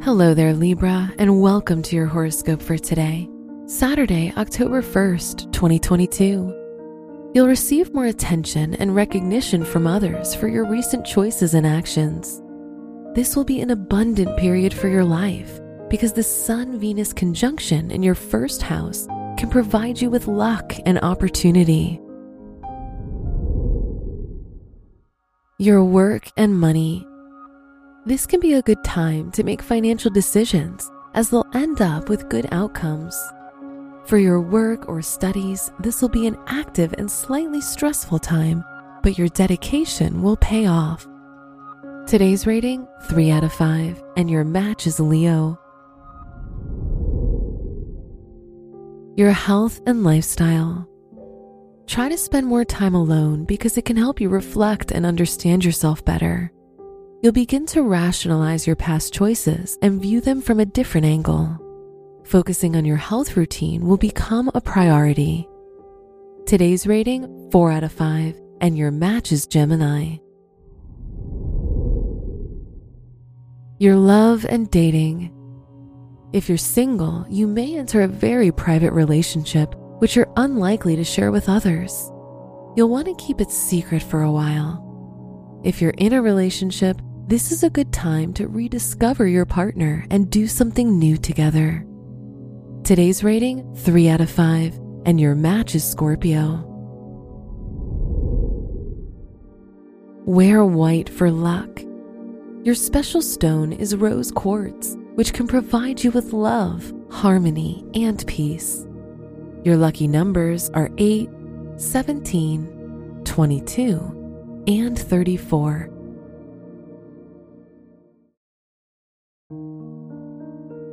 Hello there, Libra, and welcome to your horoscope for today, Saturday, October 1st, 2022. You'll receive more attention and recognition from others for your recent choices and actions. This will be an abundant period for your life because the Sun Venus conjunction in your first house can provide you with luck and opportunity. Your work and money. This can be a good time to make financial decisions as they'll end up with good outcomes. For your work or studies, this will be an active and slightly stressful time, but your dedication will pay off. Today's rating 3 out of 5, and your match is Leo. Your health and lifestyle. Try to spend more time alone because it can help you reflect and understand yourself better. You'll begin to rationalize your past choices and view them from a different angle. Focusing on your health routine will become a priority. Today's rating 4 out of 5, and your match is Gemini. Your love and dating. If you're single, you may enter a very private relationship, which you're unlikely to share with others. You'll want to keep it secret for a while. If you're in a relationship, this is a good time to rediscover your partner and do something new together. Today's rating 3 out of 5, and your match is Scorpio. Wear white for luck. Your special stone is rose quartz which can provide you with love, harmony, and peace. Your lucky numbers are 8, 17, 22, and 34.